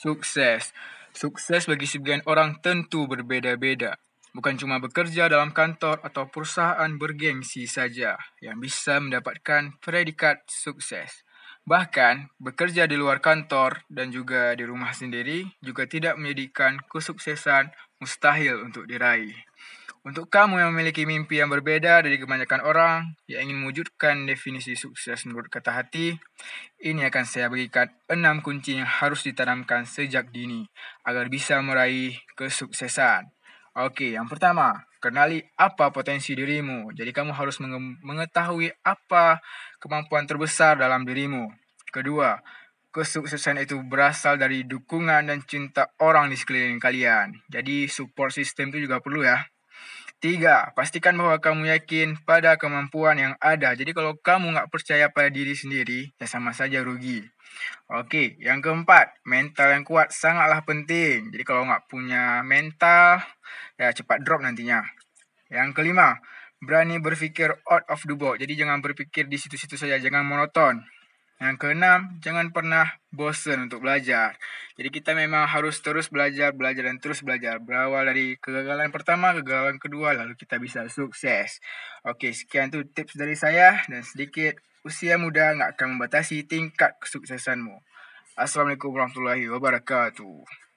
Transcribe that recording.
Sukses. Sukses bagi sebagian orang tentu berbeda-beda. Bukan cuma bekerja dalam kantor atau perusahaan bergengsi saja yang bisa mendapatkan predikat sukses. Bahkan, bekerja di luar kantor dan juga di rumah sendiri juga tidak menjadikan kesuksesan mustahil untuk diraih. Untuk kamu yang memiliki mimpi yang berbeda dari kebanyakan orang yang ingin mewujudkan definisi sukses menurut kata hati, ini akan saya berikan 6 kunci yang harus ditanamkan sejak dini agar bisa meraih kesuksesan. Oke, yang pertama, kenali apa potensi dirimu. Jadi kamu harus mengetahui apa kemampuan terbesar dalam dirimu. Kedua, kesuksesan itu berasal dari dukungan dan cinta orang di sekeliling kalian. Jadi support system itu juga perlu ya. Tiga, pastikan bahwa kamu yakin pada kemampuan yang ada. Jadi kalau kamu nggak percaya pada diri sendiri, ya sama saja rugi. Oke, yang keempat, mental yang kuat sangatlah penting. Jadi kalau nggak punya mental, ya cepat drop nantinya. Yang kelima, berani berpikir out of the box. Jadi jangan berpikir di situ-situ saja, jangan monoton. Yang keenam, jangan pernah bosan untuk belajar. Jadi kita memang harus terus belajar, belajar dan terus belajar. Berawal dari kegagalan pertama, kegagalan kedua, lalu kita bisa sukses. Oke, sekian tuh tips dari saya dan sedikit usia muda nggak akan membatasi tingkat kesuksesanmu. Assalamualaikum warahmatullahi wabarakatuh.